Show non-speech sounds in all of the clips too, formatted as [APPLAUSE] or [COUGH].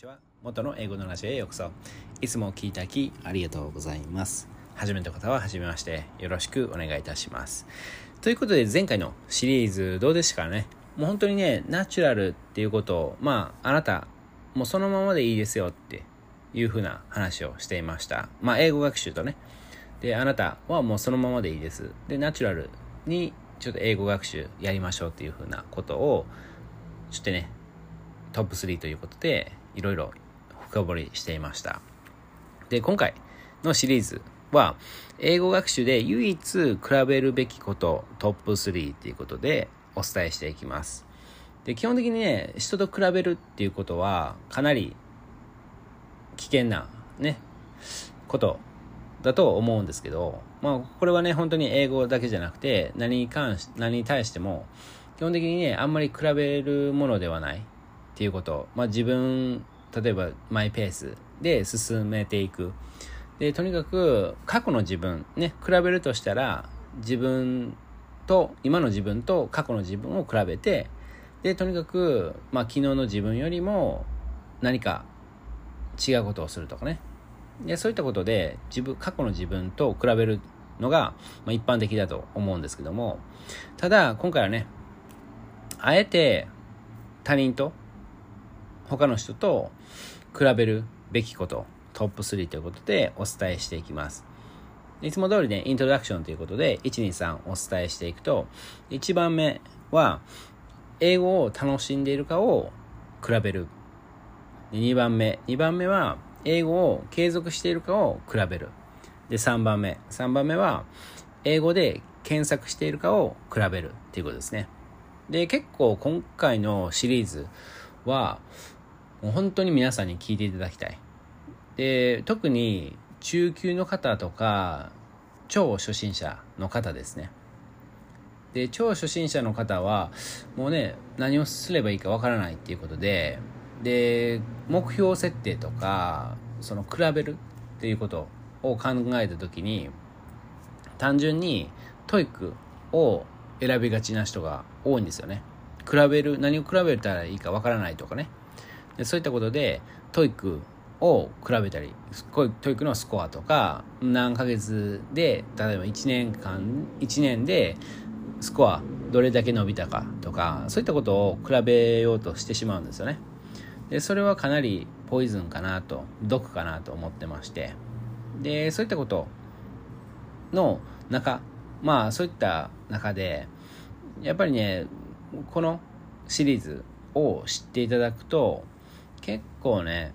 ちは。元の英語のラジオへようこそ。いつも聞いたきありがとうございます。初めての方は初めましてよろしくお願いいたします。ということで前回のシリーズどうでしたかね？もう本当にねナチュラルっていうことをまああなたもうそのままでいいですよっていう風な話をしていました。まあ英語学習とね。であなたはもうそのままでいいです。でナチュラルにちょっと英語学習やりましょうっていう風なことをちょっとねトップ3ということでいろいろ深掘りしていました。で、今回のシリーズは、英語学習で唯一比べるべきことトップ3っていうことでお伝えしていきます。で、基本的にね、人と比べるっていうことはかなり危険なね、ことだと思うんですけど、まあ、これはね、本当に英語だけじゃなくて、何に関し、何に対しても、基本的にね、あんまり比べるものではないっていうこと。まあ、自分例えばマイペースで進めていく。でとにかく過去の自分ね比べるとしたら自分と今の自分と過去の自分を比べてでとにかく、まあ、昨日の自分よりも何か違うことをするとかね。でそういったことで自分過去の自分と比べるのが、まあ、一般的だと思うんですけども。ただ今回はねあえて他人と他の人と比べるべきことトップ3ということでお伝えしていきます。いつも通りねイントロダクションということで123お伝えしていくと1番目は英語を楽しんでいるかを比べる。2番目2番目は英語を継続しているかを比べる。で3番目3番目は英語で検索しているかを比べるっていうことですね。で結構今回のシリーズはもう本当に皆さんに聞いていただきたい。で、特に中級の方とか、超初心者の方ですね。で、超初心者の方は、もうね、何をすればいいかわからないっていうことで、で、目標設定とか、その比べるっていうことを考えた時に、単純に TOEIC を選びがちな人が多いんですよね。比べる、何を比べたらいいかわからないとかね。そういったことで TOEIC を比べたり TOEIC のスコアとか何ヶ月で例えば1年間1年でスコアどれだけ伸びたかとかそういったことを比べようとしてしまうんですよね。でそれはかなりポイズンかなと毒かなと思ってまして。でそういったことの中まあそういった中でやっぱりねこのシリーズを知っていただくと結構ね、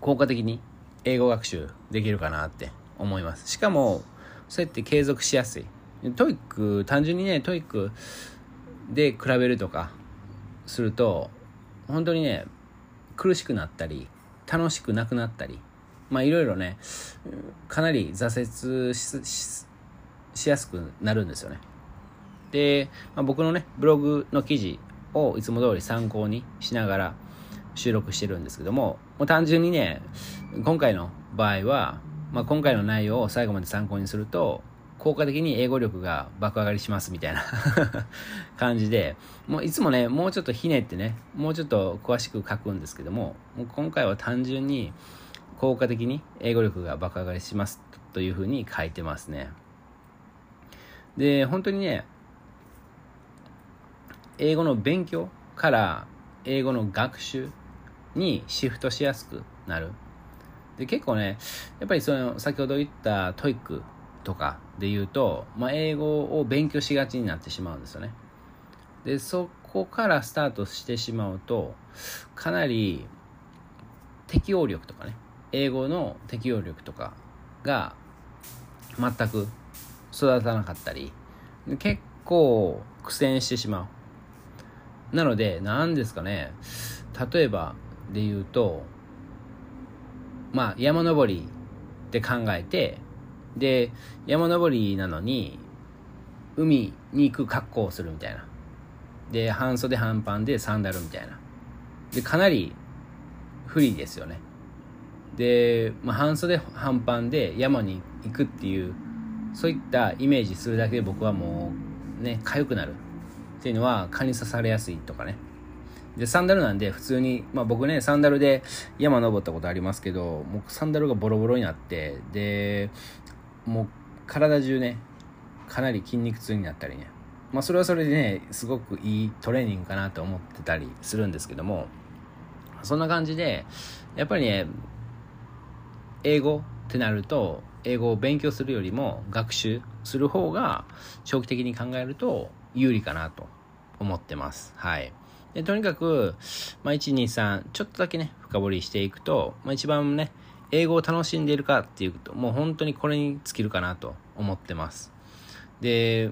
効果的に英語学習できるかなって思います。しかも、そうやって継続しやすい。 TOEIC、単純にね、 TOEIC で比べるとかすると、本当にね、苦しくなったり、楽しくなくなったり、まあいろいろね、かなり挫折しやすくなるんですよね。で、まあ、僕のね、ブログの記事をいつも通り参考にしながら、収録してるんですけども、もう単純にね、今回の場合は、まあ、今回の内容を最後まで参考にすると、効果的に英語力が爆上がりしますみたいな [LAUGHS] 感じで、もういつもね、もうちょっとひねってね、もうちょっと詳しく書くんですけども、もう今回は単純に効果的に英語力が爆上がりしますというふうに書いてますね。で、本当にね、英語の勉強から英語の学習にシフトしやすくなる。で、結構ね、やっぱりその、先ほど言った TOEIC とかで言うと、まあ、英語を勉強しがちになってしまうんですよね。で、そこからスタートしてしまうと、かなり適応力とかね、英語の適応力とかが全く育たなかったり、結構苦戦してしまう。なので、何ですかね、例えば、で言うと、まあ、山登りって考えて、で、山登りなのに、海に行く格好をするみたいな。で、半袖半パンでサンダルみたいな。で、かなり不利ですよね。で、まあ、半袖半パンで山に行くっていう、そういったイメージするだけで僕はもう、ね、痒くなる。っていうのは蚊に刺されやすいとかね。で、サンダルなんで普通に、まあ僕ね、サンダルで山登ったことありますけど、もうサンダルがボロボロになって、で、もう体中ね、かなり筋肉痛になったりね。まあそれはそれでね、すごくいいトレーニングかなと思ってたりするんですけども、そんな感じで、やっぱりね、英語ってなると、英語を勉強するよりも学習する方が長期的に考えると有利かなと思ってます。はい。でとにかく、まあ、1、2、3、ちょっとだけね、深掘りしていくと、まあ、一番ね、英語を楽しんでいるかっていうと、もう本当にこれに尽きるかなと思ってます。で、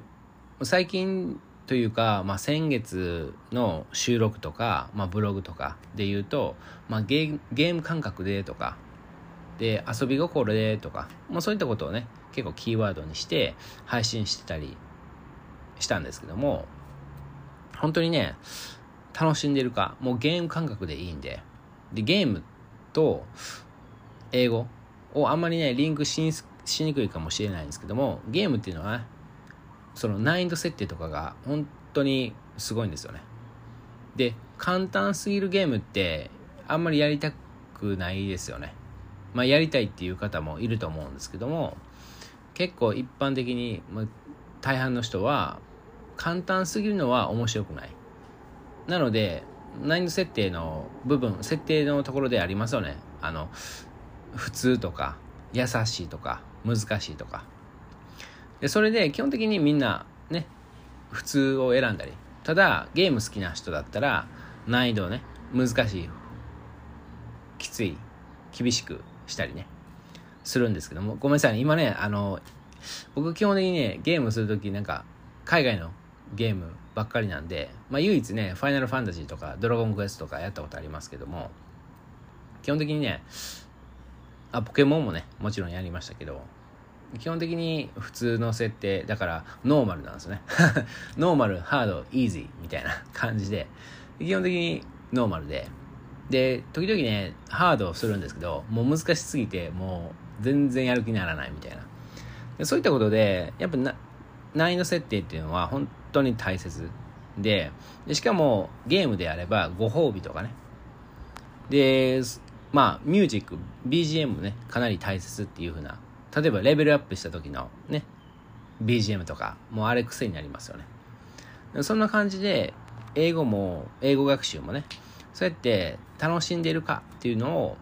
最近というか、まあ、先月の収録とか、まあ、ブログとかで言うと、まあ、ゲーム感覚でとか、で、遊び心でとか、まあ、そういったことをね、結構キーワードにして配信してたりしたんですけども、本当にね、楽しんでるか、もうゲーム感覚でいいんで、で、ゲームと英語をあんまりね、リンクしにくいかもしれないんですけども、ゲームっていうのは、ね、その難易度設定とかが本当にすごいんですよね。で、簡単すぎるゲームってあんまりやりたくないですよね。まあ、やりたいっていう方もいると思うんですけども、結構一般的に、ま、大半の人は、簡単すぎるのは面白くない。なので、難易度設定の部分、設定のところでありますよね。あの、普通とか、優しいとか、難しいとか。で、それで基本的にみんな、ね、普通を選んだり。ただ、ゲーム好きな人だったら、難易度ね、難しい、きつい、厳しくしたりね、するんですけども、ごめんなさいね、今ね、あの、僕基本的にね、ゲームするときなんか、海外のゲームばっかりなんで、まあ、唯一ね、ファイナルファンタジーとか、ドラゴンクエストとかやったことありますけども、基本的にね、あ、ポケモンもね、もちろんやりましたけど、基本的に普通の設定、だからノーマルなんですよね。[LAUGHS] ノーマル、ハード、イージーみたいな [LAUGHS] 感じで、基本的にノーマルで、で、時々ね、ハードをするんですけど、もう難しすぎて、もう全然やる気にならないみたいな。そういったことで、やっぱな難易度設定っていうのは本当に大切でで、しかもゲームであればご褒美とかね。で、まあ、ミュージック、BGM もね、かなり大切っていう風な、例えばレベルアップした時のね、BGM とか、もうあれ癖になりますよね。そんな感じで、英語も、英語学習もね、そうやって楽しんでいるかっていうのを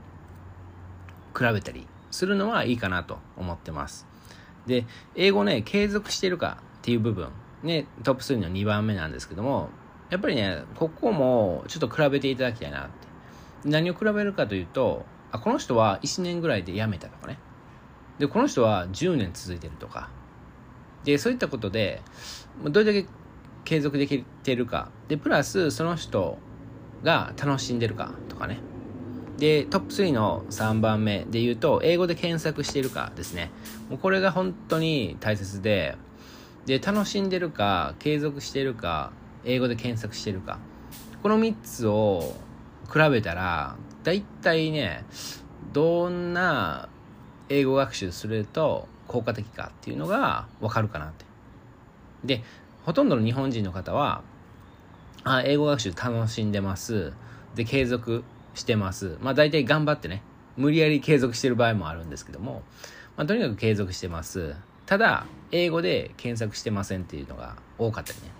比べたりするのはいいかなと思ってます。で、英語ね、継続してるかっていう部分、ね、トップ3の2番目なんですけども、やっぱりね、ここもちょっと比べていただきたいなって。何を比べるかというと、あ、この人は1年ぐらいで辞めたとかね。で、この人は10年続いてるとか。で、そういったことで、どれだけ継続できてるか。で、プラス、その人が楽しんでるかとかね。で、トップ3の3番目で言うと、英語で検索しているかですね。もうこれが本当に大切で、で、楽しんでるか、継続してるか、英語で検索してるか。この3つを比べたら、だいたいね、どんな英語学習すると効果的かっていうのがわかるかなって。で、ほとんどの日本人の方は、あ、英語学習楽しんでます。で、継続してます。まあ大体頑張ってね、無理やり継続してる場合もあるんですけども、まあとにかく継続してます。ただ、英語で検索してませんっていうのが多かったりね。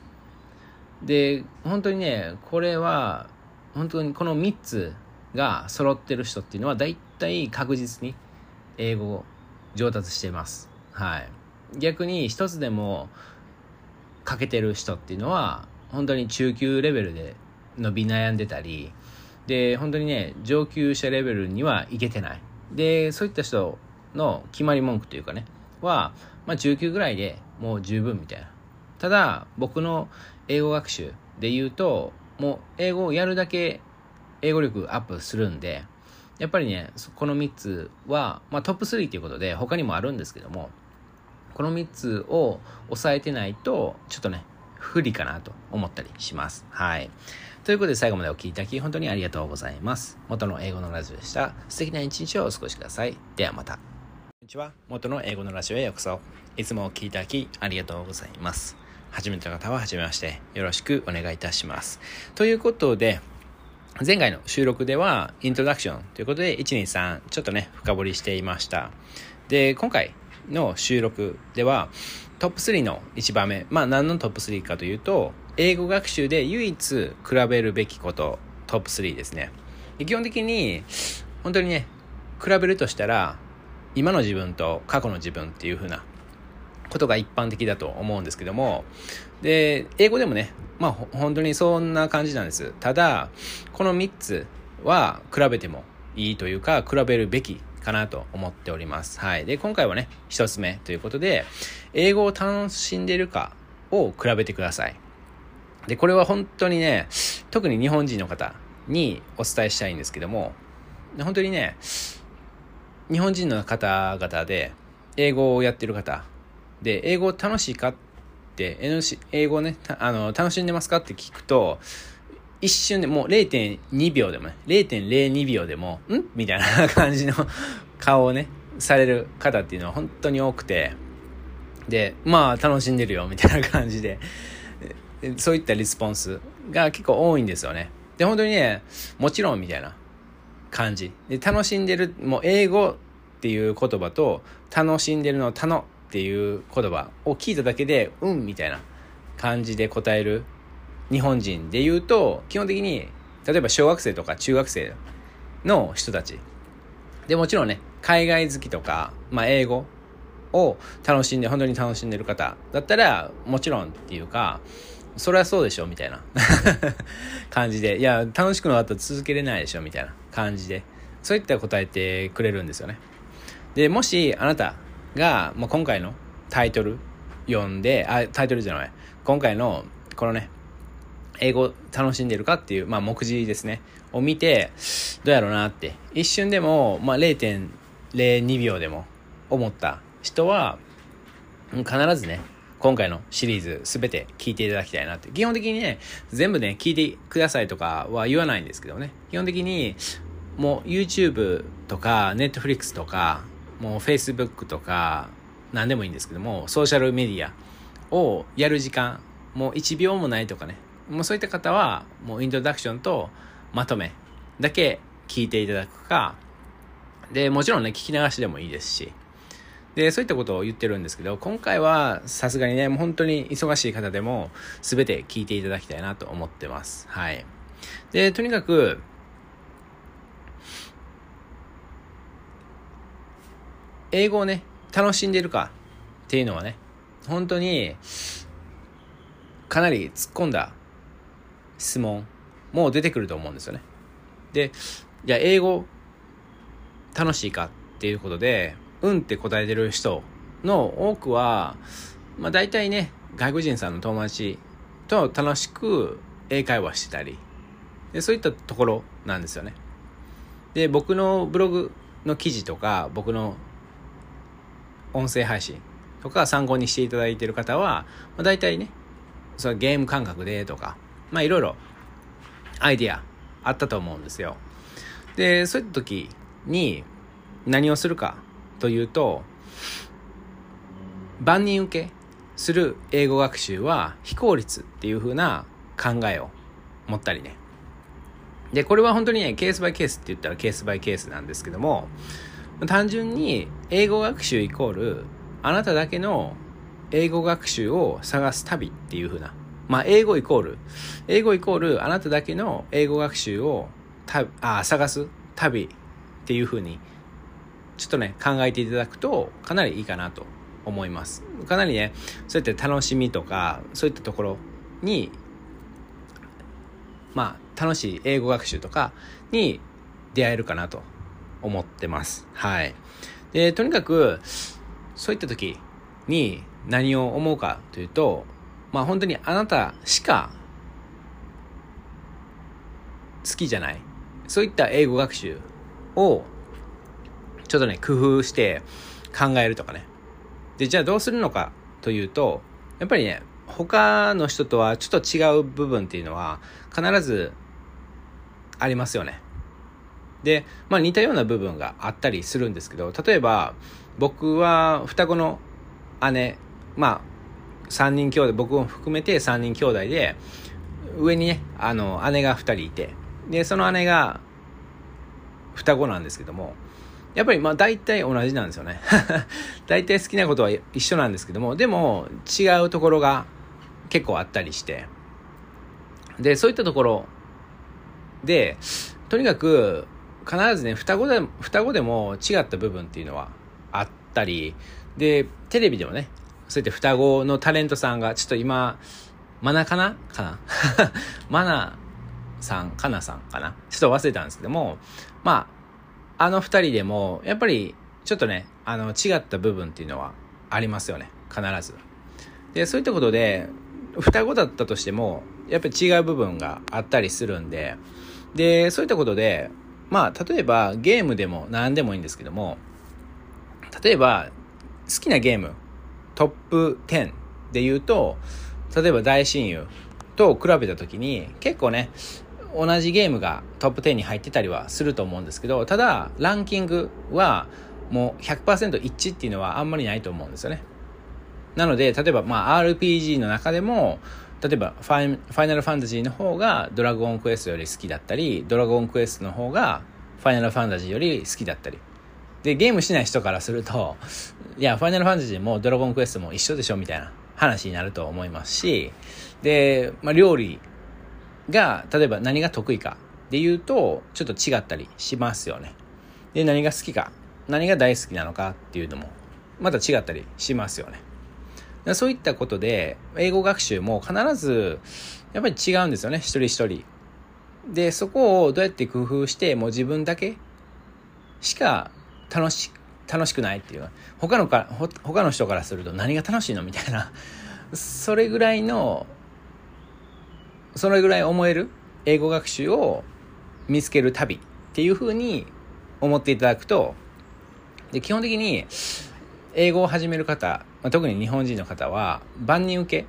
で、本当にね、これは、本当にこの3つが揃ってる人っていうのは大体確実に英語を上達してます。はい。逆に一つでも欠けてる人っていうのは本当に中級レベルで伸び悩んでたり、で、本当にね、上級者レベルにはいけてない。で、そういった人の決まり文句というかね、は、まあ中級ぐらいでもう十分みたいな。ただ、僕の英語学習で言うと、もう英語をやるだけ英語力アップするんで、やっぱりね、この3つは、まあトップ3ということで他にもあるんですけども、この3つを抑えてないと、ちょっとね、不利かなと思ったりします。はい。ということで最後までお聴きいただき本当にありがとうございます。元の英語のラジオでした。素敵な一日をお過ごしください。ではまた。こんにちは。元の英語のラジオへようこそ。いつもお聴いただきありがとうございます。初めての方は初めまして。よろしくお願いいたします。ということで、前回の収録では、イントロダクションということで、123、ちょっとね、深掘りしていました。で、今回の収録では、トップ3の1番目。まあ、何のトップ3かというと、英語学習で唯一比べるべきこと、トップ3ですね。基本的に、本当にね、比べるとしたら、今の自分と過去の自分っていう風なことが一般的だと思うんですけども、で、英語でもね、まあ本当にそんな感じなんです。ただ、この3つは比べてもいいというか、比べるべきかなと思っております。はい。で、今回はね、1つ目ということで、英語を楽しんでいるかを比べてください。で、これは本当にね、特に日本人の方にお伝えしたいんですけども、本当にね、日本人の方々で英語をやってる方。で、英語楽しいかって、英語ね、あの、楽しんでますかって聞くと、一瞬でもう0.2秒でもね、0.02秒でも、ん？みたいな感じの顔をね、される方っていうのは本当に多くて、で、まあ楽しんでるよ、みたいな感じで、そういったリスポンスが結構多いんですよね。で、本当にね、もちろんみたいな。感じ。で、楽しんでる、もう英語っていう言葉と、楽しんでるの、たのっていう言葉を聞いただけで、うんみたいな感じで答える日本人で言うと、基本的に、例えば小学生とか中学生の人たち。で、もちろんね、海外好きとか、まあ、英語を楽しんで、本当に楽しんでる方だったら、もちろんっていうか、それはそうでしょみたいな [LAUGHS] 感じで、いや、楽しくなかったら続けれないでしょみたいな感じで、そういった答えてくれるんですよね。で、もしあなたが、まあ、今回のタイトル読んで、あ、タイトルじゃない、今回のこのね、英語楽しんでるかっていう、まあ、目次ですね、を見て、どうやろうなって、一瞬でも、まあ、0.02秒でも思った人は、必ずね、今回のシリーズすべて聞いていただきたいなって。基本的にね、全部ね、聞いてくださいとかは言わないんですけどね。基本的に、もう YouTube とか Netflix とか、もう Facebook とか、何でもいいんですけども、ソーシャルメディアをやる時間、もう1秒もないとかね。もうそういった方は、もうイントロダクションとまとめだけ聞いていただくか、で、もちろんね、聞き流しでもいいですし、で、そういったことを言ってるんですけど、今回はさすがにね、もう本当に忙しい方でも全て聞いていただきたいなと思ってます。はい。で、とにかく、英語をね、楽しんでるかっていうのはね、本当に、かなり突っ込んだ質問も出てくると思うんですよね。で、じゃあ英語楽しいかっていうことで、うんって答えてる人の多くは、まあ大体ね、外国人さんの友達と楽しく英会話してたり、でそういったところなんですよね。で、僕のブログの記事とか、僕の音声配信とか参考にしていただいている方は、まあ、大体ね、そのゲーム感覚でとか、まあいろいろアイディアあったと思うんですよ。で、そういった時に何をするかというと万人受けする英語学習は非効率っていう風な考えを持ったりねでこれは本当にねケースバイケースって言ったらケースバイケースなんですけども単純に英語学習イコールあなただけの英語学習を探す旅っていう風な。まあ英語イコール。英語イコールあなただけの英語学習をたあ探す旅っていう風にちょっとね、考えていただくと、かなりいいかなと思います。かなりね、そうやって楽しみとか、そういったところに、まあ、楽しい英語学習とかに出会えるかなと。思ってます。はい。で、とにかく、そういった時に何を思うかというと、まあ本当にあなたしか好きじゃない。そういった英語学習をちょっとね、工夫して考えるとかね。で、じゃあどうするのかというと、やっぱりね、他の人とはちょっと違う部分っていうのは必ずありますよね。で、まあ似たような部分があったりするんですけど、例えば僕は双子の姉、まあ3人兄弟、僕を含めて3人兄弟で、上にね、あの、姉が2人いて、で、その姉が双子なんですけども、やっぱりまあ大体同じなんですよね。[LAUGHS] 大体好きなことは一緒なんですけども、でも違うところが結構あったりして、で、そういったところで、とにかく必ずね、双子で、双子でも違った部分っていうのはあったり、で、テレビでもね、そうやって双子のタレントさんが、ちょっと今、マナかな？かな？[LAUGHS] マナさん、かなさんかな？ちょっと忘れたんですけども、まあ、あの二人でも、やっぱり、ちょっとね、あの、違った部分っていうのはありますよね。必ず。で、そういったことで、双子だったとしても、やっぱり違う部分があったりするんで、で、そういったことで、まあ、例えばゲームでも何でもいいんですけども、例えば、好きなゲーム、トップ10で言うと、例えば大親友と比べた時に、結構ね、同じゲームがトップ10に入ってたりはすると思うんですけど、ただ、ランキングはもう100%一致っていうのはあんまりないと思うんですよね。なので、例えば、まあ、RPG の中でも、例えばファイ、ファイナルファンタジーの方がドラゴンクエストより好きだったり、ドラゴンクエストの方がファイナルファンタジーより好きだったり。で、ゲームしない人からすると、いや、ファイナルファンタジーもドラゴンクエストも一緒でしょみたいな話になると思いますし、で、まあ、料理が、例えば何が得意かで言うと、ちょっと違ったりしますよね。で、何が好きか、何が大好きなのかっていうのも、また違ったりしますよね。そういったことで、英語学習も必ず、やっぱり違うんですよね、一人一人。で、そこをどうやって工夫して、もう自分だけしか楽し、楽しくないっていう。他のか、他の人からすると何が楽しいの？みたいな。それぐらいの、それぐらい思える英語学習を見つける旅っていうふうに思っていただくと、で基本的に英語を始める方、まあ、特に日本人の方は万人受け、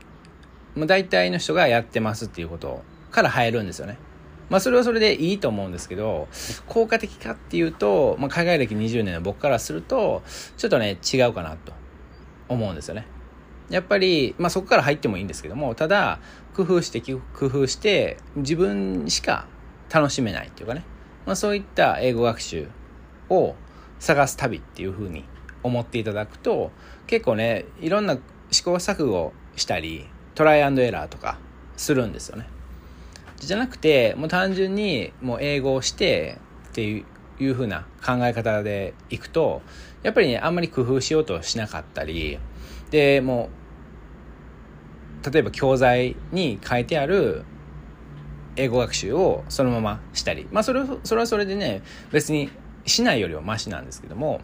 まあ、大体の人がやってますっていうことから入るんですよね。まあそれはそれでいいと思うんですけど、効果的かっていうと、まあ海外歴20年の僕からすると、ちょっとね、違うかなと思うんですよね。やっぱり、まあそこから入ってもいいんですけども、ただ、工夫して、工夫して、自分しか楽しめないっていうかね、まあそういった英語学習を探す旅っていうふうに思っていただくと結構ねいろんな試行錯誤したりトライアンドエラーとかするんですよね。じゃなくてもう単純にもう英語をしてっていういう風な考え方でいくとやっぱりねあんまり工夫しようとしなかったりでもう例えば教材に書いてある英語学習をそのまましたりまあそれそれはそれでね別にしないよりはマシなんですけども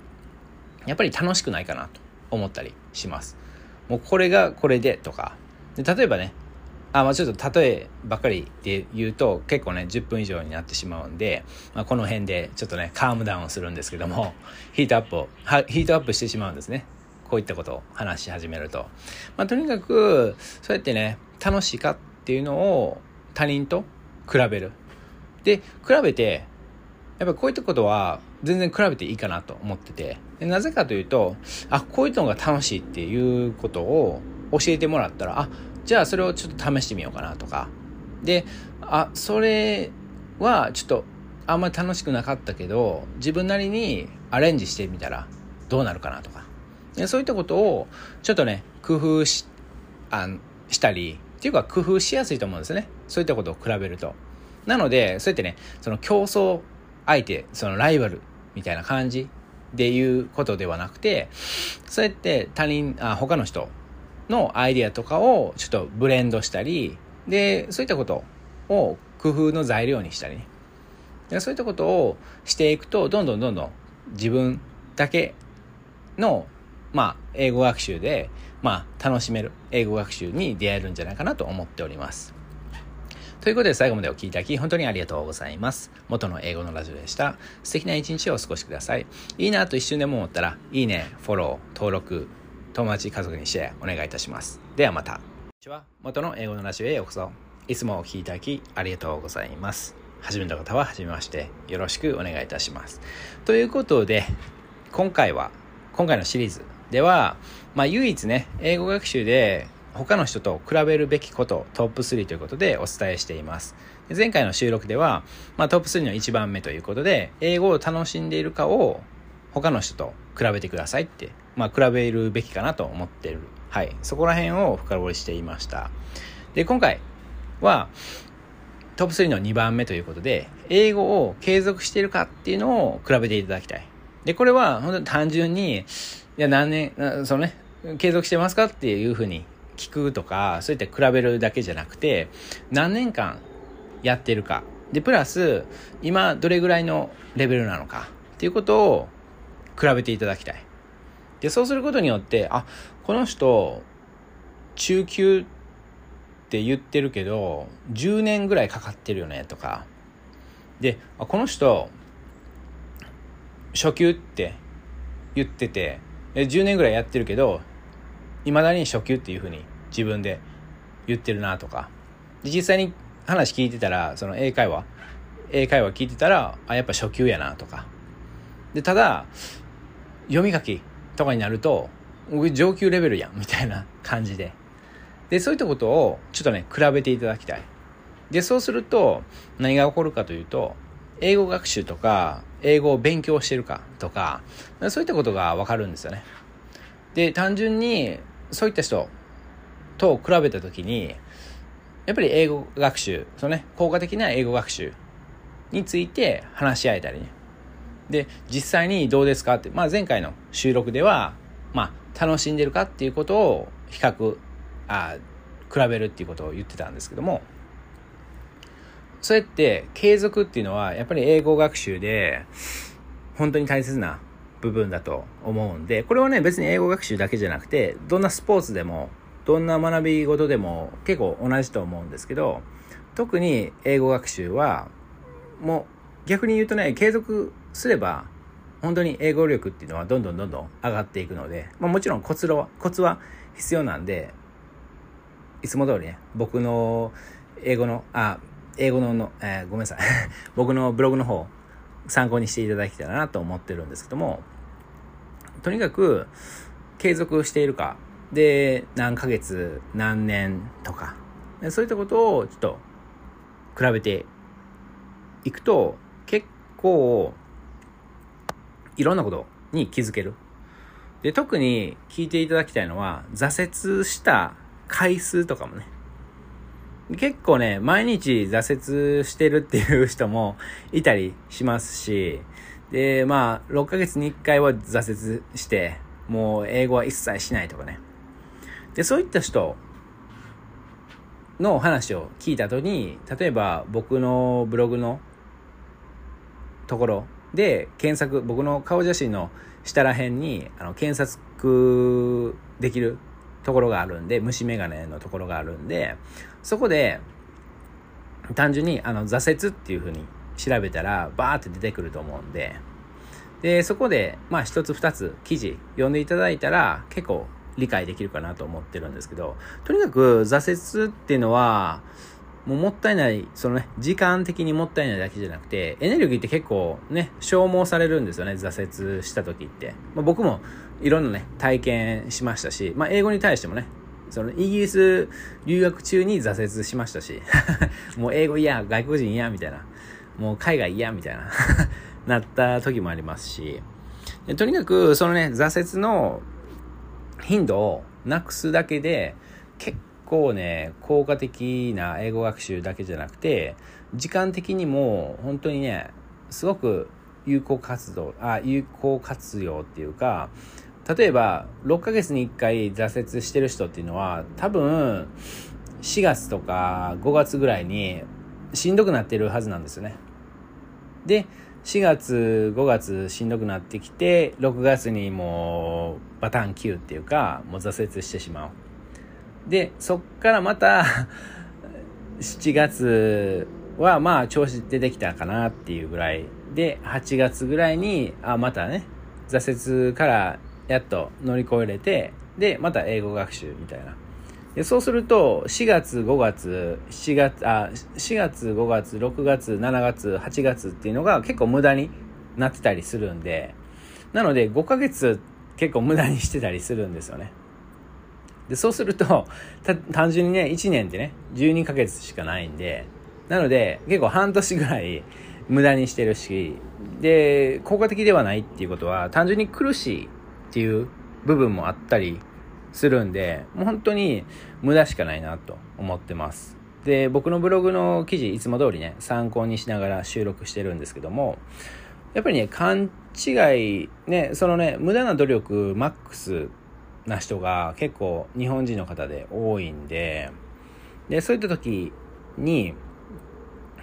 やっぱり楽しくないかなと。思ったりします。もうこれがこれでとか。で例えばね、あ、まあちょっと例えばっかりで言うと結構ね、10分以上になってしまうんで、まあ、この辺でちょっとね、カームダウンするんですけども、ヒートアップを、ヒートアップしてしまうんですね。こういったことを話し始めると。まあとにかく、そうやってね、楽しいかっていうのを他人と比べる。で、比べて、やっぱこういったことは全然比べていいかなと思っててなぜかというとあこういうのが楽しいっていうことを教えてもらったらあじゃあそれをちょっと試してみようかなとか。であそれはちょっとあんまり楽しくなかったけど自分なりにアレンジしてみたらどうなるかなとか。でそういったことをちょっとね工夫しあしたりっていうか工夫しやすいと思うんですね。そういったことを比べると。なのでそうやってねその競争相手そのライバルみたいな感じでいうことではなくてそうやって他人あ他の人のアイディアとかをちょっとブレンドしたりでそういったことを工夫の材料にしたりね。そういったことをしていくとどんどんどんどん自分だけのまあ英語学習でまあ楽しめる英語学習に出会えるんじゃないかなと思っております。ということで最後までお聴きいただき本当にありがとうございます。元の英語のラジオでした。素敵な一日をお過ごしください。いいなと一瞬でも思ったら、いいね、フォロー、登録、友達、家族にシェアお願いいたします。ではまた。こんにちは。元の英語のラジオへようこそ。いつもお聴きいただきありがとうございます。初めた方は初めまして。よろしくお願いいたします。ということで、今回は、今回のシリーズでは、まあ唯一ね、英語学習で他の人と比べるべきことトップ3ということでお伝えしています。前回の収録では、まあ、トップ3の1番目ということで、英語を楽しんでいるかを他の人と比べてくださいって、まあ、比べるべきかなと思ってる。はい。そこら辺を深掘りしていました。で、今回は、トップ3の2番目ということで、英語を継続しているかっていうのを比べていただきたい。で、これは本当に単純に、いや、何年、そのね、継続してますかっていうふうに聞くとか、そういった比べるだけじゃなくて、何年間やってるか。で、プラス、今どれぐらいのレベルなのかっていうことを比べていただきたい。で、そうすることによって、あ、この人、中級って言ってるけど、10年ぐらいかかってるよねとか、で、あこの人、初級って言ってて、10年ぐらいやってるけど、いまだに初級っていうふうに自分で言ってるなとか、で実際に話聞いてたら、その英会話、英会話聞いてたら、あ、やっぱ初級やなとか。で、ただ、読み書きとかになると、上級レベルやん、みたいな感じで。で、そういったことをちょっとね、比べていただきたい。で、そうすると、何が起こるかというと、英語学習とか、英語を勉強してるかとか、そういったことがわかるんですよね。で、単純に、そういった人と比べたときに、やっぱり英語学習、そのね、効果的な英語学習について話し合えたりね。で、実際にどうですかって、まあ前回の収録では、まあ楽しんでるかっていうことを比較、あ比べるっていうことを言ってたんですけども、そうやって継続っていうのはやっぱり英語学習で本当に大切な部分だと思うんで、これはね別に英語学習だけじゃなくて、どんなスポーツでもどんな学び事でも結構同じと思うんですけど、特に英語学習は、もう逆に言うとね、継続すれば、本当に英語力っていうのはどんどんどんどん上がっていくので、まあ、もちろんコツは、コツは必要なんで、いつも通りね、僕の英語の、あ、英語のの、えー、ごめんなさい。[LAUGHS] 僕のブログの方、参考にしていただけたらなと思ってるんですけども、とにかく継続しているかで、何ヶ月、何年とか、そういったことをちょっと比べていくと、結構、いろんなことに気づける。で、特に聞いていただきたいのは、挫折した回数とかもね。結構ね、毎日挫折してるっていう人もいたりしますし、で、まあ、6ヶ月に1回は挫折して、もう英語は一切しないとかね。で、そういった人の話を聞いた後に、例えば僕のブログのところで検索、僕の顔写真の下ら辺にあの検索できるところがあるんで、虫眼鏡のところがあるんで、そこで単純にあの挫折っていう風に調べたらバーって出てくると思うんで、で、そこでまあ一つ二つ記事読んでいただいたら結構理解できるかなと思ってるんですけど、とにかく挫折っていうのは、もうもったいない、そのね、時間的にもったいないだけじゃなくて、エネルギーって結構ね、消耗されるんですよね、挫折した時って。まあ、僕もいろんなね、体験しましたし、まあ、英語に対してもね、そのイギリス留学中に挫折しましたし、[LAUGHS] もう英語嫌、外国人嫌、みたいな。もう海外嫌、みたいな [LAUGHS] なった時もありますし、とにかく、そのね、挫折の頻度をなくすだけで結構ね効果的な英語学習だけじゃなくて時間的にも本当にねすごく有効活動あ有効活用っていうか例えば6ヶ月に1回挫折してる人っていうのは多分4月とか5月ぐらいにしんどくなってるはずなんですよね。で4月、5月しんどくなってきて、6月にもうバターン9っていうか、もう挫折してしまう。で、そっからまた [LAUGHS] 7月はまあ調子出てきたかなっていうぐらいで、8月ぐらいに、あ、またね、挫折からやっと乗り越えれて、で、また英語学習みたいな。でそうすると、4月、5月、7月、あ、4月、5月、6月、7月、8月っていうのが結構無駄になってたりするんで、なので5ヶ月結構無駄にしてたりするんですよね。で、そうすると、単純にね、1年ってね、12ヶ月しかないんで、なので、結構半年ぐらい無駄にしてるし、で、効果的ではないっていうことは、単純に苦しいっていう部分もあったりするんで、もう本当に無駄しかないなと思ってます。で、僕のブログの記事、いつも通りね、参考にしながら収録してるんですけども、やっぱりね、勘違い、ね、そのね、無駄な努力マックスな人が結構日本人の方で多いんで、で、そういった時に、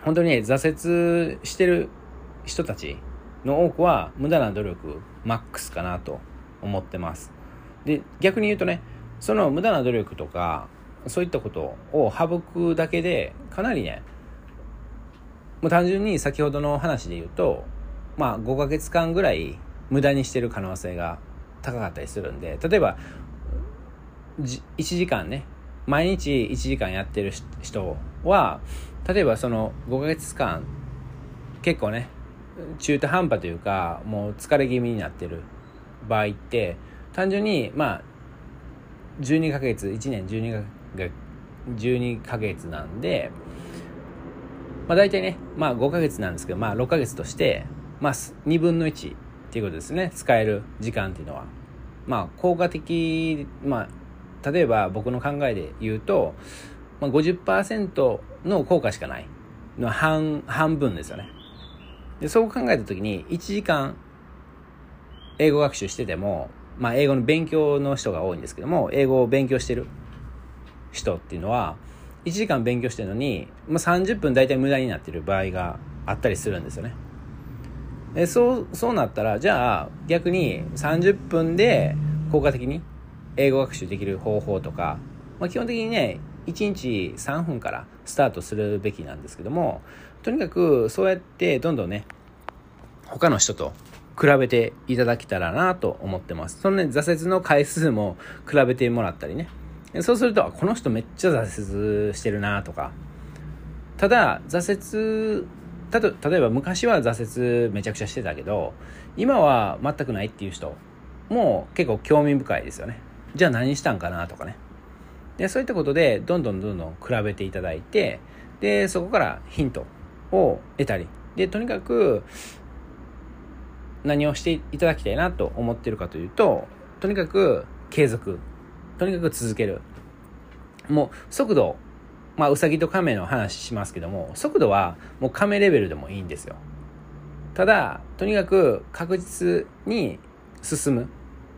本当にね、挫折してる人たちの多くは無駄な努力マックスかなと思ってます。で、逆に言うとね、その無駄な努力とか、そういったことを省くだけで、かなりね、もう単純に先ほどの話で言うと、まあ5ヶ月間ぐらい無駄にしてる可能性が高かったりするんで、例えば、1時間ね、毎日1時間やってる人は、例えばその5ヶ月間、結構ね、中途半端というか、もう疲れ気味になってる場合って、単純に、まあ、12ヶ月、1年12ヶ月、12ヶ月なんで、まあ大体ね、まあ5ヶ月なんですけど、まあ6ヶ月として、まあ2分の1っていうことですね。使える時間っていうのは。まあ効果的、まあ、例えば僕の考えで言うと、まあ、50%の効果しかないの半半分ですよね。でそう考えた時に1時間英語学習してても、まあ、英語の勉強の人が多いんですけども英語を勉強してる人っていうのは1時間勉強してるのに、まあ、30分大体無駄になってる場合があったりするんですよね。でそうそうなったらじゃあ逆に30分で効果的に英語学習できる方法とか、まあ、基本的にね1日3分からスタートするべきなんですけどもとにかくそうやってどんどんね他の人と比べていただけたらなと思ってます。そのね挫折の回数も比べてもらったりね。そうするとこの人めっちゃ挫折してるなとか。ただ挫折た例えば昔は挫折めちゃくちゃしてたけど今は全くないっていう人も結構興味深いですよね。じゃあ何したんかなとかね。でそういったことでどんどんどんどん比べていただいてでそこからヒントを得たり。でとにかく何をしていただきたいなと思ってるかというととにかく継続。とにかく続ける。もう速度まあうさぎと亀の話しますけども速度はもう亀レベルでもいいんですよ。ただとにかく確実に進むっ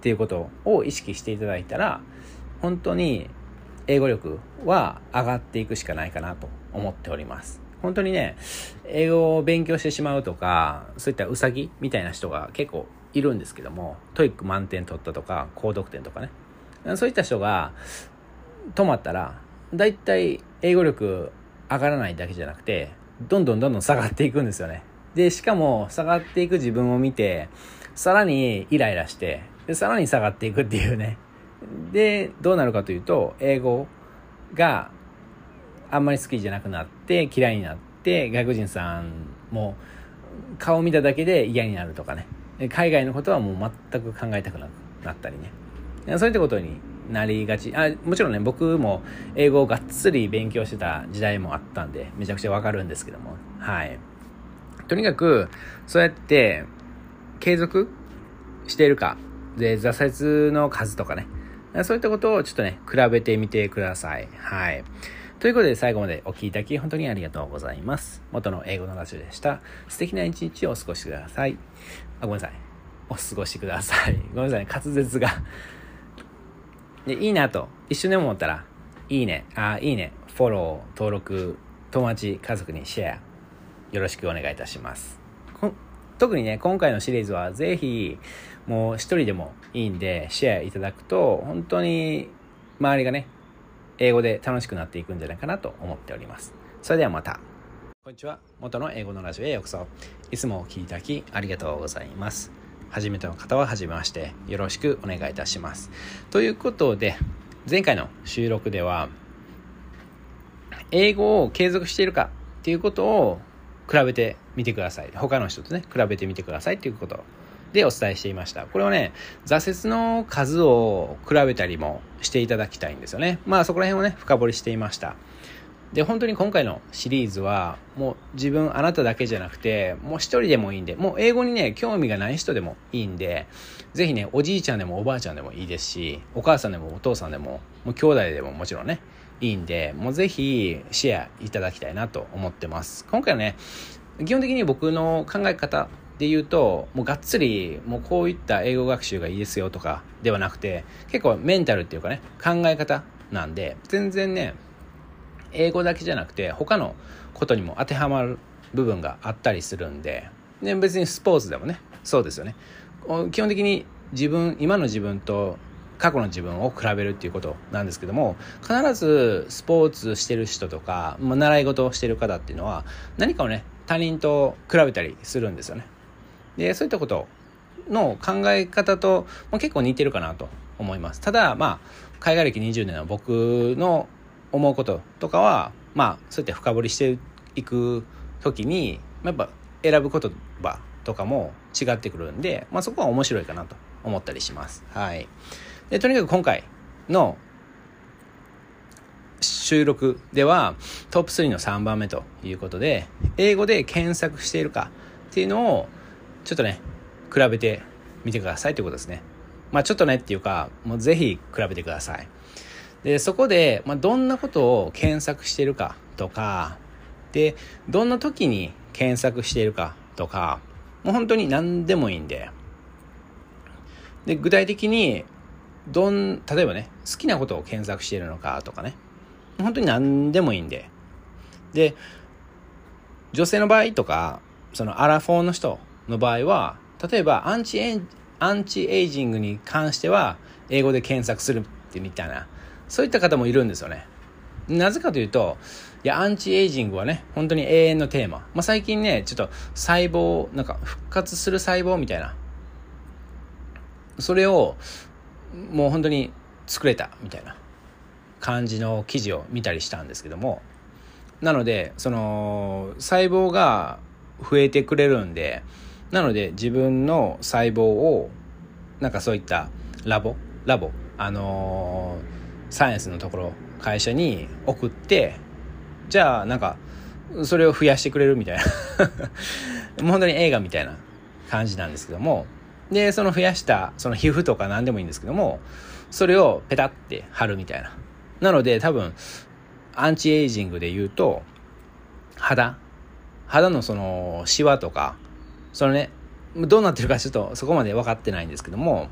ていうことを意識していただいたら本当に英語力は上がっていくしかないかなと思っております。本当にね、英語を勉強してしまうとか、そういったウサギみたいな人が結構いるんですけども、 TOEIC 満点取ったとか、高得点とかね。そういった人が止まったら、だいたい英語力上がらないだけじゃなくて、どんどんどんどん下がっていくんですよね。で、しかも下がっていく自分を見て、さらにイライラして、でさらに下がっていくっていうね、で、どうなるかというと、英語があんまり好きじゃなくなって、嫌いになって、外国人さんも顔見ただけで嫌になるとかね。海外のことはもう全く考えたくなくなったりね。そういったことになりがち。あもちろんね、僕も英語をがっつり勉強してた時代もあったんで、めちゃくちゃわかるんですけども。はい。とにかく、そうやって継続しているか。で、挫折の数とかね。そういったことをちょっとね、比べてみてください。はい。ということで最後までお聴きいただき本当にありがとうございます。元の英語のラジオでした。素敵な一日をお過ごしください。あ、ごめんなさい。お過ごしください。[LAUGHS] ごめんなさい。滑舌がで、いいなと一緒に思ったら、いいね、あ、いいね、フォロー、登録、友達、家族にシェア、よろしくお願いいたします。特にね、今回のシリーズはぜひ、もう一人でもいいんで、シェアいただくと、本当に周りがね、英語で楽しくなっていくんじゃないかなと思っております。それではまた。こんにちは。元の英語のラジオへようこそ。いつもお聴きいただきありがとうございます。初めての方は初めまして、よろしくお願いいたします。ということで、前回の収録では、英語を継続しているかっていうことを比べてみてください。他の人とね、比べてみてくださいっていうことでお伝えしていました。これをね、挫折の数を比べたりもしていただきたいんですよね。まあそこら辺をね、深掘りしていました。で本当に今回のシリーズはもう自分あなただけじゃなくてもう一人でもいいんでもう英語にね興味がない人でもいいんでぜひねおじいちゃんでもおばあちゃんでもいいですしお母さんでもお父さんでももう兄弟でももちろんねいいんでもうぜひシェアいただきたいなと思ってます今回はね基本的に僕の考え方で言うともうがっつりもうこういった英語学習がいいですよとかではなくて結構メンタルっていうかね考え方なんで全然ね英語だけじゃなくて他のことにも当てはまる部分があったりするんでで別にスポーツでもねそうですよね。基本的に自分今の自分と過去の自分を比べるっていうことなんですけども必ずスポーツしてる人とか、まあ、習い事をしてる方っていうのは何かをね他人と比べたりするんですよね。でそういったことの考え方と、まあ、結構似てるかなと思いますただまあ海外歴20年の僕の思うこととかはまあそうやって深掘りしていく時にやっぱ選ぶ言葉とかも違ってくるんで、まあ、そこは面白いかなと思ったりします。はい、でとにかく今回の収録ではトップ3の3番目ということで英語で検索しているかっていうのをちょっとね比べてみてくださいということですね。まあちょっとねっていうかもうぜひ比べてください。で、そこで、まあ、どんなことを検索してるかとか、で、どんな時に検索しているかとか、もう本当に何でもいいんで、で、具体的に、どん、例えばね、好きなことを検索しているのかとかね、本当に何でもいいんで、で、女性の場合とか、そのアラフォーの人の場合は、例えばアンチエイアンチエイジングに関しては、英語で検索するってみたいな、そういった方もいるんですよね。なぜかというと、いや、アンチエイジングはね、本当に永遠のテーマ。まあ、最近ね、ちょっと細胞、なんか復活する細胞みたいな、それをもう本当に作れたみたいな感じの記事を見たりしたんですけども、なので、その、細胞が増えてくれるんで、なので自分の細胞を、なんかそういったラボ、ラボ、あのーサイエンスのところ会社に送ってじゃあなんかそれを増やしてくれるみたいな。[LAUGHS] 本当に映画みたいな感じなんですけども。でその増やしたその皮膚とか何でもいいんですけどもそれをペタって貼るみたいな。なので多分アンチエイジングで言うと肌？肌のそのシワとかそのねどうなってるかちょっとそこまで分かってないんですけども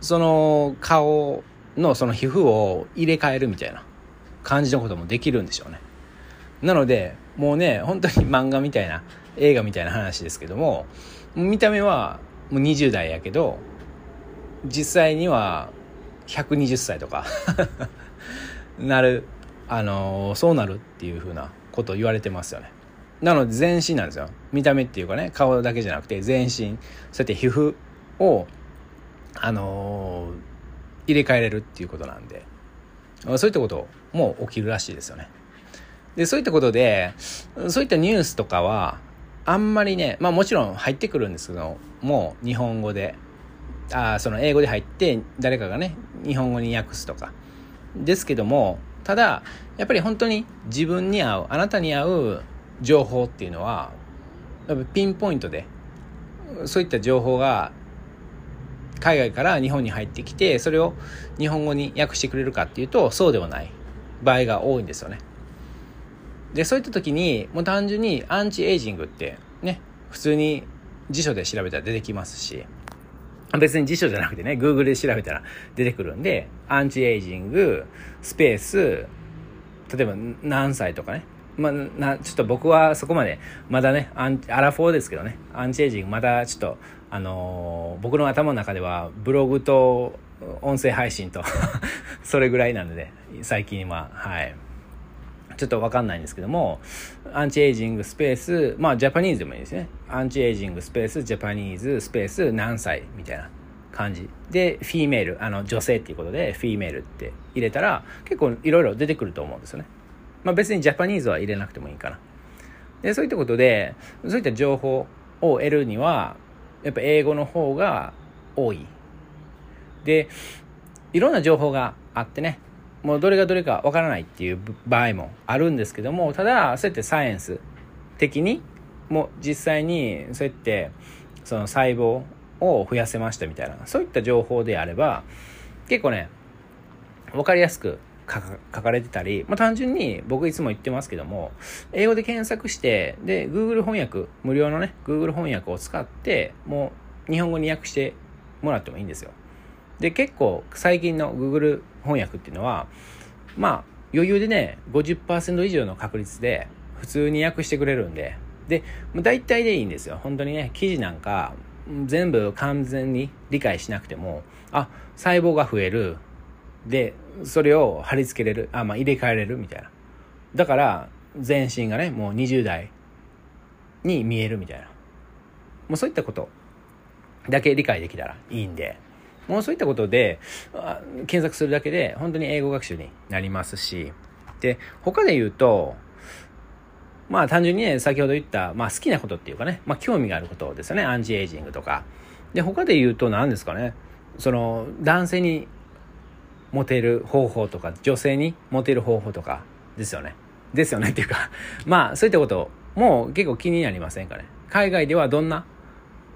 その顔のその皮膚を入れ替えるみたいな感じのこともできるんでしょうね。なので、もうね、本当に [LAUGHS] 漫画みたいな、映画みたいな話ですけども、見た目はもう20代やけど、実際には120歳とか [LAUGHS] なる、あの、そうなるっていうふうなことを言われてますよね。なので全身なんですよ。見た目っていうかね、顔だけじゃなくて全身、そうやって皮膚を、あのー入れ替えれるっていうことなんでそういったことも起きるらしいですよね。でそういったことでそういったニュースとかはあんまりねまあもちろん入ってくるんですけどもう日本語であその英語で入って誰かがね日本語に訳すとかですけどもただやっぱり本当に自分に合うあなたに合う情報っていうのはやっぱピンポイントでそういった情報が海外から日本に入ってきてそれを日本語に訳してくれるかっていうとそうではない場合が多いんですよね。でそういった時にもう単純にアンチエイジングってね普通に辞書で調べたら出てきますし別に辞書じゃなくてね Google で調べたら出てくるんでアンチエイジングスペース例えば何歳とかねまあ、なちょっと僕はそこまでまだねアンアラフォーですけどね。アンチエイジングまだちょっとあの僕の頭の中ではブログと音声配信と [LAUGHS] それぐらいなので最近ははい。ちょっと分かんないんですけどもアンチエイジングスペースまあジャパニーズでもいいですね。アンチエイジングスペースジャパニーズスペース何歳みたいな感じ。でフィーメールあの女性っていうことでフィーメールって入れたら結構いろいろ出てくると思うんですよね。まあ別にジャパニーズは入れなくてもいいかなでそういったことでそういった情報を得るにはやっぱ英語の方が多い。で、いろんな情報があってね、もうどれがどれかわからないっていう場合もあるんですけどもただそうやってサイエンス的にもう実際にそうやってその細胞を増やせましたみたいなそういった情報であれば結構ね分かりやすく書かれてたり、まあ、単純に僕いつも言ってますけども英語で検索してで Google 翻訳無料のね Google 翻訳を使ってもう日本語に訳してもらってもいいんですよ。で結構最近の Google 翻訳っていうのはまあ余裕でね50%以上の確率で普通に訳してくれるんでで大体でいいんですよ。本当にね記事なんか全部完全に理解しなくてもあ細胞が増えるでそれを貼り付けれるあまあ入れ替えれるみたいな。だから全身がねもう20代に見えるみたいな。もうそういったことだけ理解できたらいいんで。もうそういったことで検索するだけで本当に英語学習になりますし。で他で言うとまあ単純にね先ほど言った、まあ、好きなことっていうかね、まあ、興味があることですよね。アンチエイジングとか。で他で言うと何ですかね。その男性にモテる方法とか女性にモテる方法とかですよね。ですよねっていうか [LAUGHS] まあそういったこともう結構気になりませんかね。海外ではどんな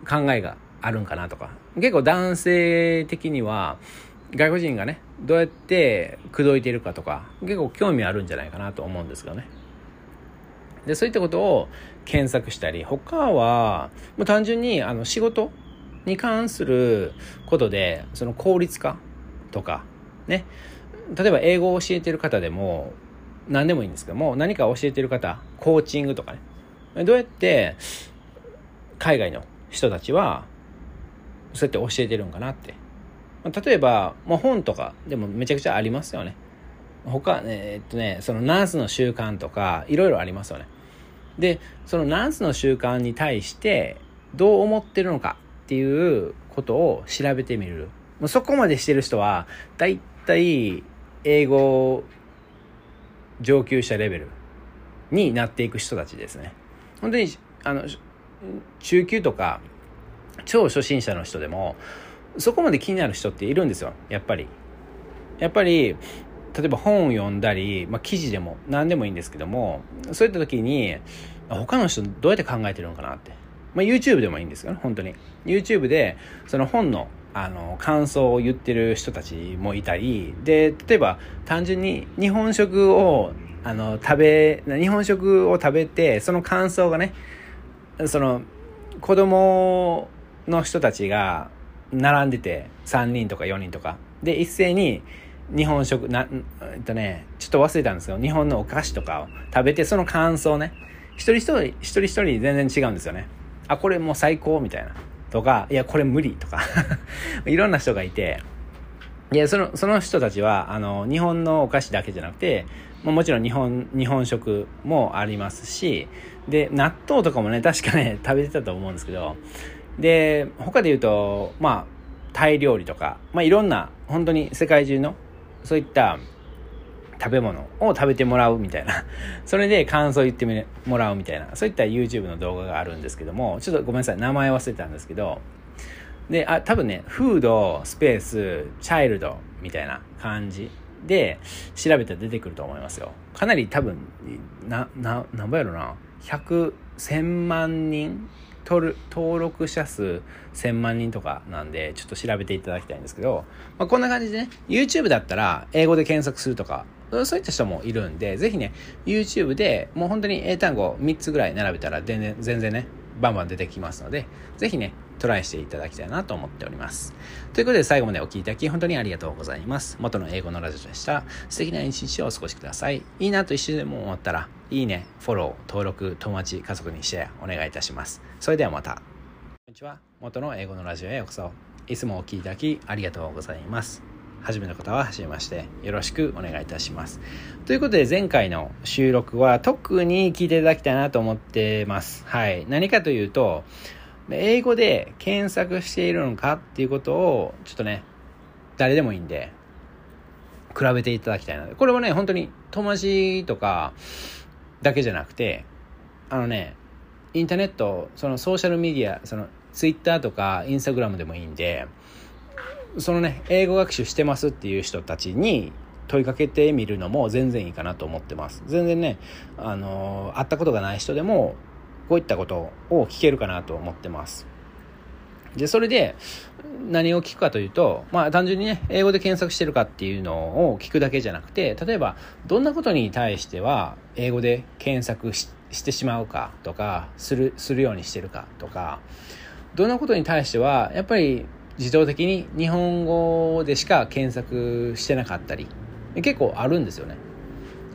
考えがあるんかなとか。結構男性的には外国人がねどうやって口説いてるかとか結構興味あるんじゃないかなと思うんですけどね。でそういったことを検索したり他はもう単純にあの仕事に関することでその効率化とかね例えば英語を教えてる方でも何でもいいんですけども何か教えてる方コーチングとかねどうやって海外の人たちはそうやって教えてるんかなって。例えば、まあ、本とかでもめちゃくちゃありますよね。他、ね、えっとね、そのナースの習慣とか、いろいろありますよね。で、そのナースの習慣に対してどう思ってるのかっていうことを調べてみる。もうそこまでしてる人は、だいたい英語上級者レベルになっていく人たちですね。本当に、あの、中級とか超初心者の人でもそこまで気になる人っているんですよ。やっぱり。やっぱり例えば本を読んだり、まあ、記事でも何でもいいんですけどもそういった時に他の人どうやって考えてるのかなって、まあ、YouTube でもいいんですよね本当に。YouTube でその本のあの感想を言ってる人たちもいたりで例えば単純に日本食をあの食べ日本食を食べてその感想がねその子供の人たちが並んでて3人とか4人とか。で一斉に日本食なえっとねちょっと忘れたんですけど日本のお菓子とかを食べてその感想ね。一人一人一人一人全然違うんですよね。あこれもう最高みたいな。とかいやこれ無理とか [LAUGHS] いろんな人がいていやそのその人たちはあの日本のお菓子だけじゃなくてもちろん日本日本食もありますしで納豆とかもね確かね [LAUGHS] 食べてたと思うんですけどで、他で言うと、まあ、タイ料理とか、まあ、いろんな、本当に世界中の、そういった食べ物を食べてもらうみたいな。[LAUGHS] それで感想言ってもらうみたいな。そういった YouTube の動画があるんですけども、ちょっとごめんなさい、名前忘れたんですけど、で、あ、多分ね、フード、スペース、チャイルドみたいな感じで調べたら出てくると思いますよ。かなり多分、な、な、何倍やろな。100、1000万人？登録者数1000万人とかなんで、ちょっと調べていただきたいんですけど、まあ、こんな感じでね、YouTube だったら英語で検索するとか、そういった人もいるんで、ぜひね、YouTube でもう本当に英単語3つぐらい並べたら全然、全然ね、バンバン出てきますので、ぜひね、トライしていただきたいなと思っております。ということで最後までお聴きいただき本当にありがとうございます。元の英語のラジオでした。素敵な一日をお過ごしください。いいなと一瞬でも思ったら、いいね、フォロー、登録、友達、家族にシェアお願いいたします。それではまた。こんにちは。元の英語のラジオへようこそ。いつもお聴きいただきありがとうございます。初めの方は初めましてよろしくお願いいたします。ということで前回の収録は特に聞いていただきたいなと思ってます。はい。何かというと、英語で検索しているのかっていうことを、ちょっとね、誰でもいいんで、比べていただきたいなこれはね、本当に友達とかだけじゃなくて、あのね、インターネット、そのソーシャルメディア、そのツイッターとかインスタグラムでもいいんで、そのね、英語学習してますっていう人たちに問いかけてみるのも全然いいかなと思ってます。全然ねあの会ったことがない人でもこういったことを聞けるかなと思ってます。でそれで何を聞くかというとまあ単純にね英語で検索してるかっていうのを聞くだけじゃなくて例えばどんなことに対しては英語で検索してしまうかとかするするようにしてるかとかどんなことに対してはやっぱり自動的に日本語でしか検索してなかったり結構あるんですよね。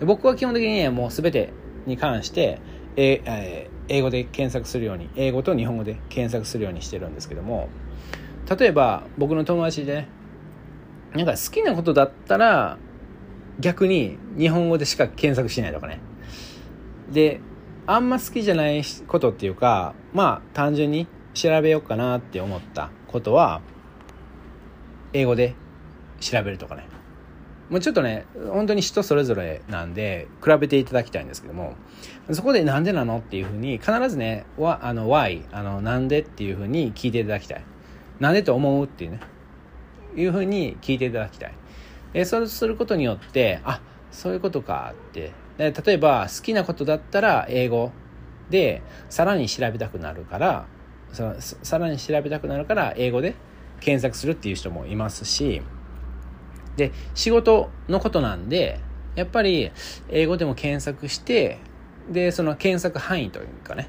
僕は基本的にねもう全てに関してええ英語で検索するように英語と日本語で検索するようにしてるんですけども例えば僕の友達でねなんか好きなことだったら逆に日本語でしか検索しないとかね。であんま好きじゃないことっていうかまあ単純に調べようかなって思った。ことは英語で調べるとかね。もうちょっとね本当に人それぞれなんで比べていただきたいんですけどもそこでなんでなのっていうふうに必ずねわあの why あのなんでっていうふうに聞いていただきたい。なんでと思うっていうね。いうふうに聞いていただきたい。でそうすることによってあそういうことかって。で例えば好きなことだったら英語でさらに調べたくなるからそのさらに調べたくなるから英語で検索するっていう人もいますしで仕事のことなんでやっぱり英語でも検索してでその検索範囲というかね。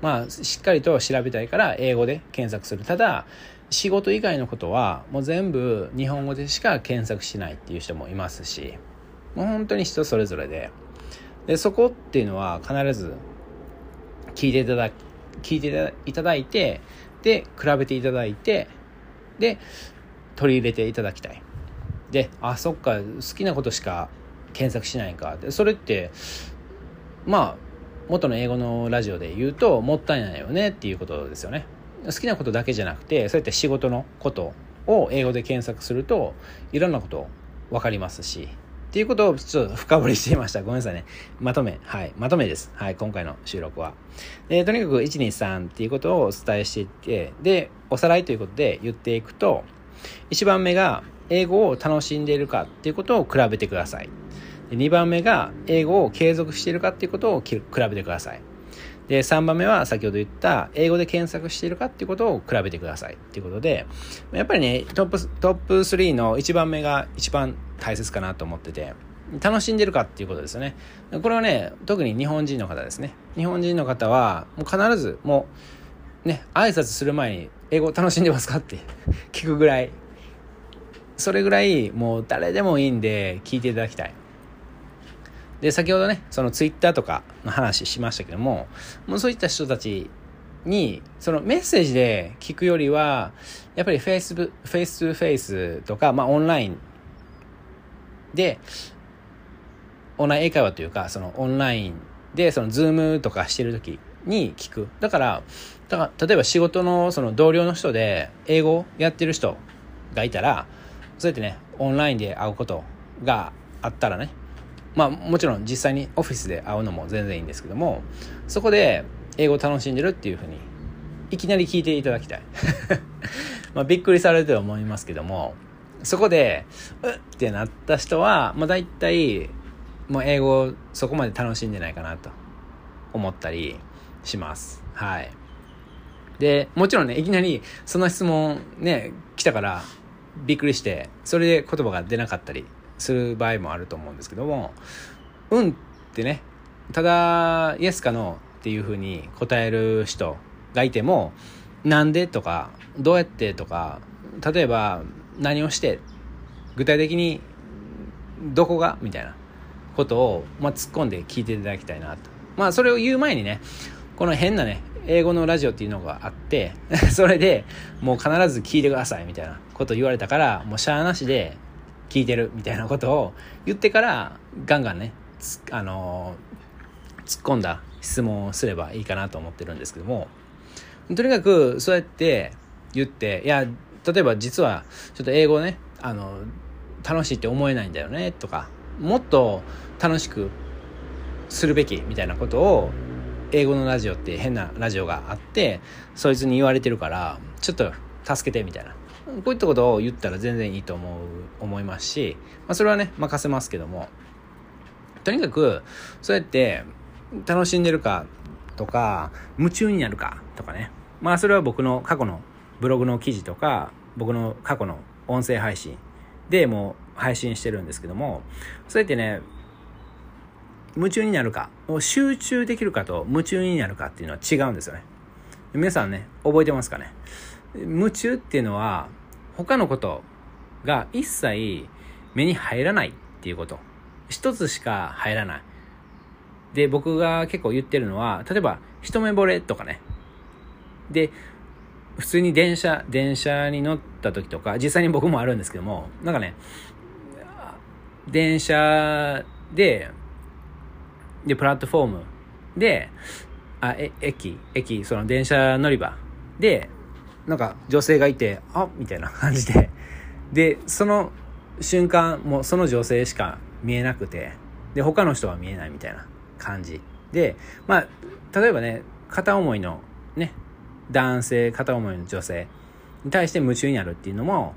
まあしっかりと調べたいから英語で検索する。ただ仕事以外のことはもう全部日本語でしか検索しないっていう人もいますしもう本当に人それぞれで。でそこっていうのは必ず聞いていただ聞いていただいてで比べていただいてで取り入れていただきたい。であそっか好きなことしか検索しないか。でそれってまあ元の英語のラジオで言うともったいないよねっていうことですよね。好きなことだけじゃなくてそうやって仕事のことを英語で検索するといろんなこと分かりますし。っていうことをちょっと深掘りしていました。ごめんなさいね。まとめ。はい。まとめです。はい。今回の収録は。で、とにかく1、2、3っていうことをお伝えしていって、で、おさらいということで言っていくと、1番目が英語を楽しんでいるかっていうことを比べてください。で2番目が英語を継続しているかっていうことを比べてください。で3番目は先ほど言った英語で検索しているかっていうことを比べてくださいっていうことでやっぱりねトップトップ3の1番目が一番大切かなと思ってて楽しんでるかっていうことですよね。これはね特に日本人の方ですね。日本人の方はもう必ずもうね挨拶する前に英語楽しんでますかって [LAUGHS] 聞くぐらい。それぐらいもう誰でもいいんで聞いていただきたい。で先ほどねそのツイッターとかの話しましたけどももうそういった人たちにそのメッセージで聞くよりはやっぱりフェイスフェイス2フェイスとか、まあ、オンラインでオンライン英会話というかそのオンラインでその Zoom とかしてる時に聞く。だからだから例えば仕事のその同僚の人で英語やってる人がいたらそうやってねオンラインで会うことがあったらねまあもちろん実際にオフィスで会うのも全然いいんですけどもそこで英語楽しんでるっていうふうにいきなり聞いていただきたい。[LAUGHS] まあびっくりされるとは思いますけどもそこでうっってなった人はまあ大体もう英語そこまで楽しんでないかなと思ったりしますはいでもちろんねいきなりその質問ね来たからびっくりしてそれで言葉が出なかったりする場合もあると思うんですけども「うん」ってねただイエスかノーっていうふうに答える人がいても「なんで?」とか「どうやって?」とか例えば「何をして?」具体的に「どこが?」みたいなことを、まあ、突っ込んで聞いていただきたいなと。まあそれを言う前にねこの変なね英語のラジオっていうのがあって [LAUGHS] それでもう必ず聞いてくださいみたいなこと言われたからもうしゃあなしで聞いてるみたいなことを言ってからガンガンねあの突っ込んだ質問をすればいいかなと思ってるんですけどもとにかくそうやって言っていや例えば実はちょっと英語ねあの楽しいって思えないんだよねとかもっと楽しくするべきみたいなことを英語のラジオって変なラジオがあってそいつに言われてるからちょっと助けてみたいな。こういったことを言ったら全然いいと思う思いますし、まあ、それはね任せますけども。とにかくそうやって楽しんでるかとか夢中になるかとかね。まあそれは僕の過去のブログの記事とか僕の過去の音声配信でも配信してるんですけどもそうやってね夢中になるか集中できるかと夢中になるかっていうのは違うんですよね。皆さんね覚えてますかね？夢中っていうのは他のことが一切目に入らないっていうこと。一つしか入らない。で僕が結構言ってるのは例えば一目惚れとかね。で普通に電車電車に乗った時とか実際に僕もあるんですけどもなんかね電車ででプラットフォームであえ駅駅その電車乗り場でなんか女性がいてあみたいな感じで。でその瞬間もうその女性しか見えなくてで他の人は見えないみたいな感じでまあ例えばね片思いのね男性片思いの女性に対して夢中になるっていうのも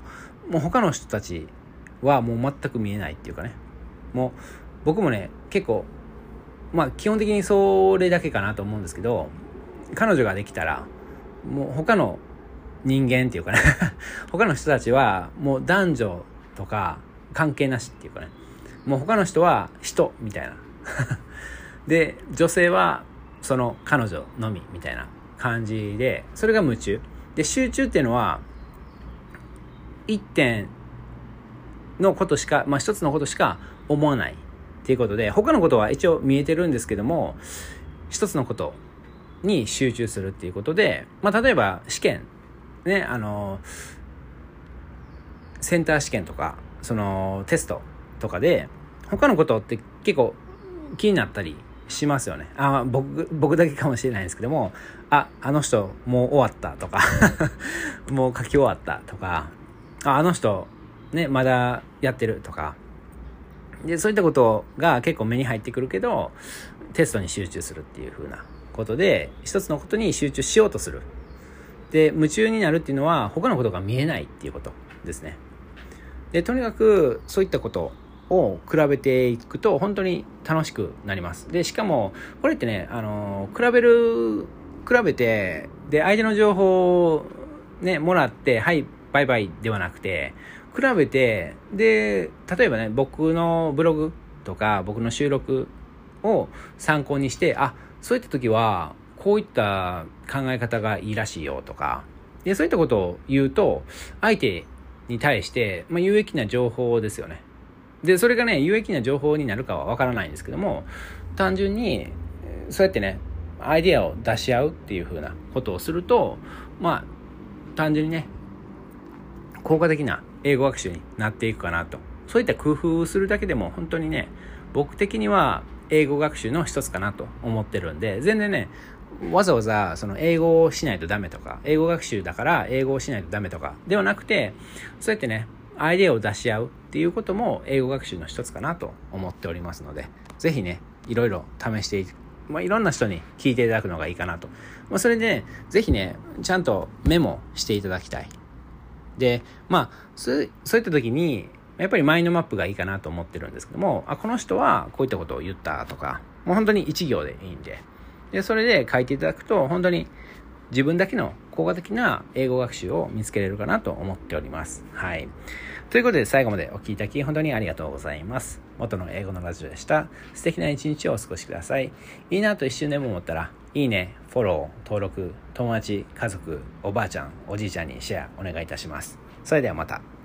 もう他の人たちはもう全く見えないっていうかね。もう僕もね結構まあ基本的にそれだけかなと思うんですけど彼女ができたらもう他の人間っていうかね。[LAUGHS] 他の人たちはもう男女とか関係なしっていうかね。もう他の人は人みたいな。[LAUGHS] で女性はその彼女のみみたいな。感じでそれが夢中。で集中っていうのは一点のことしかまあ一つのことしか思わない。っていうことで他のことは一応見えてるんですけども一つのことに集中するっていうことで、まあ、例えば試験。ねあのセンター試験とかそのテストとかで他のことって結構気になったりしますよね。あ僕、僕だけかもしれないんですけども、あ、あの人もう終わったとか [LAUGHS] もう書き終わったとか、あ、あの人ね、まだやってるとか、で、そういったことが結構目に入ってくるけど、テストに集中するっていう風なことで、一つのことに集中しようとする。で、夢中になるっていうのは他のことが見えないっていうことですね。で、とにかくそういったことを比べていくと本当に楽しくなります。で、しかも、これってね、あの、比べる、比べて、で、相手の情報をね、もらって、はい、バイバイではなくて、比べて、で、例えばね、僕のブログとか、僕の収録を参考にして、あ、そういった時は、こういった考え方がいいらしいよとか、で、そういったことを言うと、相手に対して、まあ、有益な情報ですよね。で、それがね、有益な情報になるかはわからないんですけども、単純に、そうやってね、アイディアを出し合うっていう風なことをすると、まあ、単純にね、効果的な英語学習になっていくかなと。そういった工夫をするだけでも本当にね、僕的には英語学習の一つかなと思ってるんで、全然ね、わざわざその英語をしないとダメとか、英語学習だから英語をしないとダメとかではなくて、そうやってね、アイデアを出し合うっていうことも英語学習の一つかなと思っておりますので、ぜひね、いろいろ試していまあ、いろんな人に聞いていただくのがいいかなと。まあ、それで、ね、ぜひね、ちゃんとメモしていただきたい。で、まあ、そうそういった時に、やっぱりマインドマップがいいかなと思ってるんですけども、あ、この人はこういったことを言ったとか、もう本当に一行でいいんで、で、それで書いていただくと、本当に自分だけの効果的な英語学習を見つけれるかなと思っております。はい。ということで最後までお聴きいただき本当にありがとうございます。元の英語のラジオでした。素敵な一日をお過ごしください。いいなと一瞬でも思ったら、いいね、フォロー、登録、友達、家族、おばあちゃん、おじいちゃんにシェアお願いいたします。それではまた。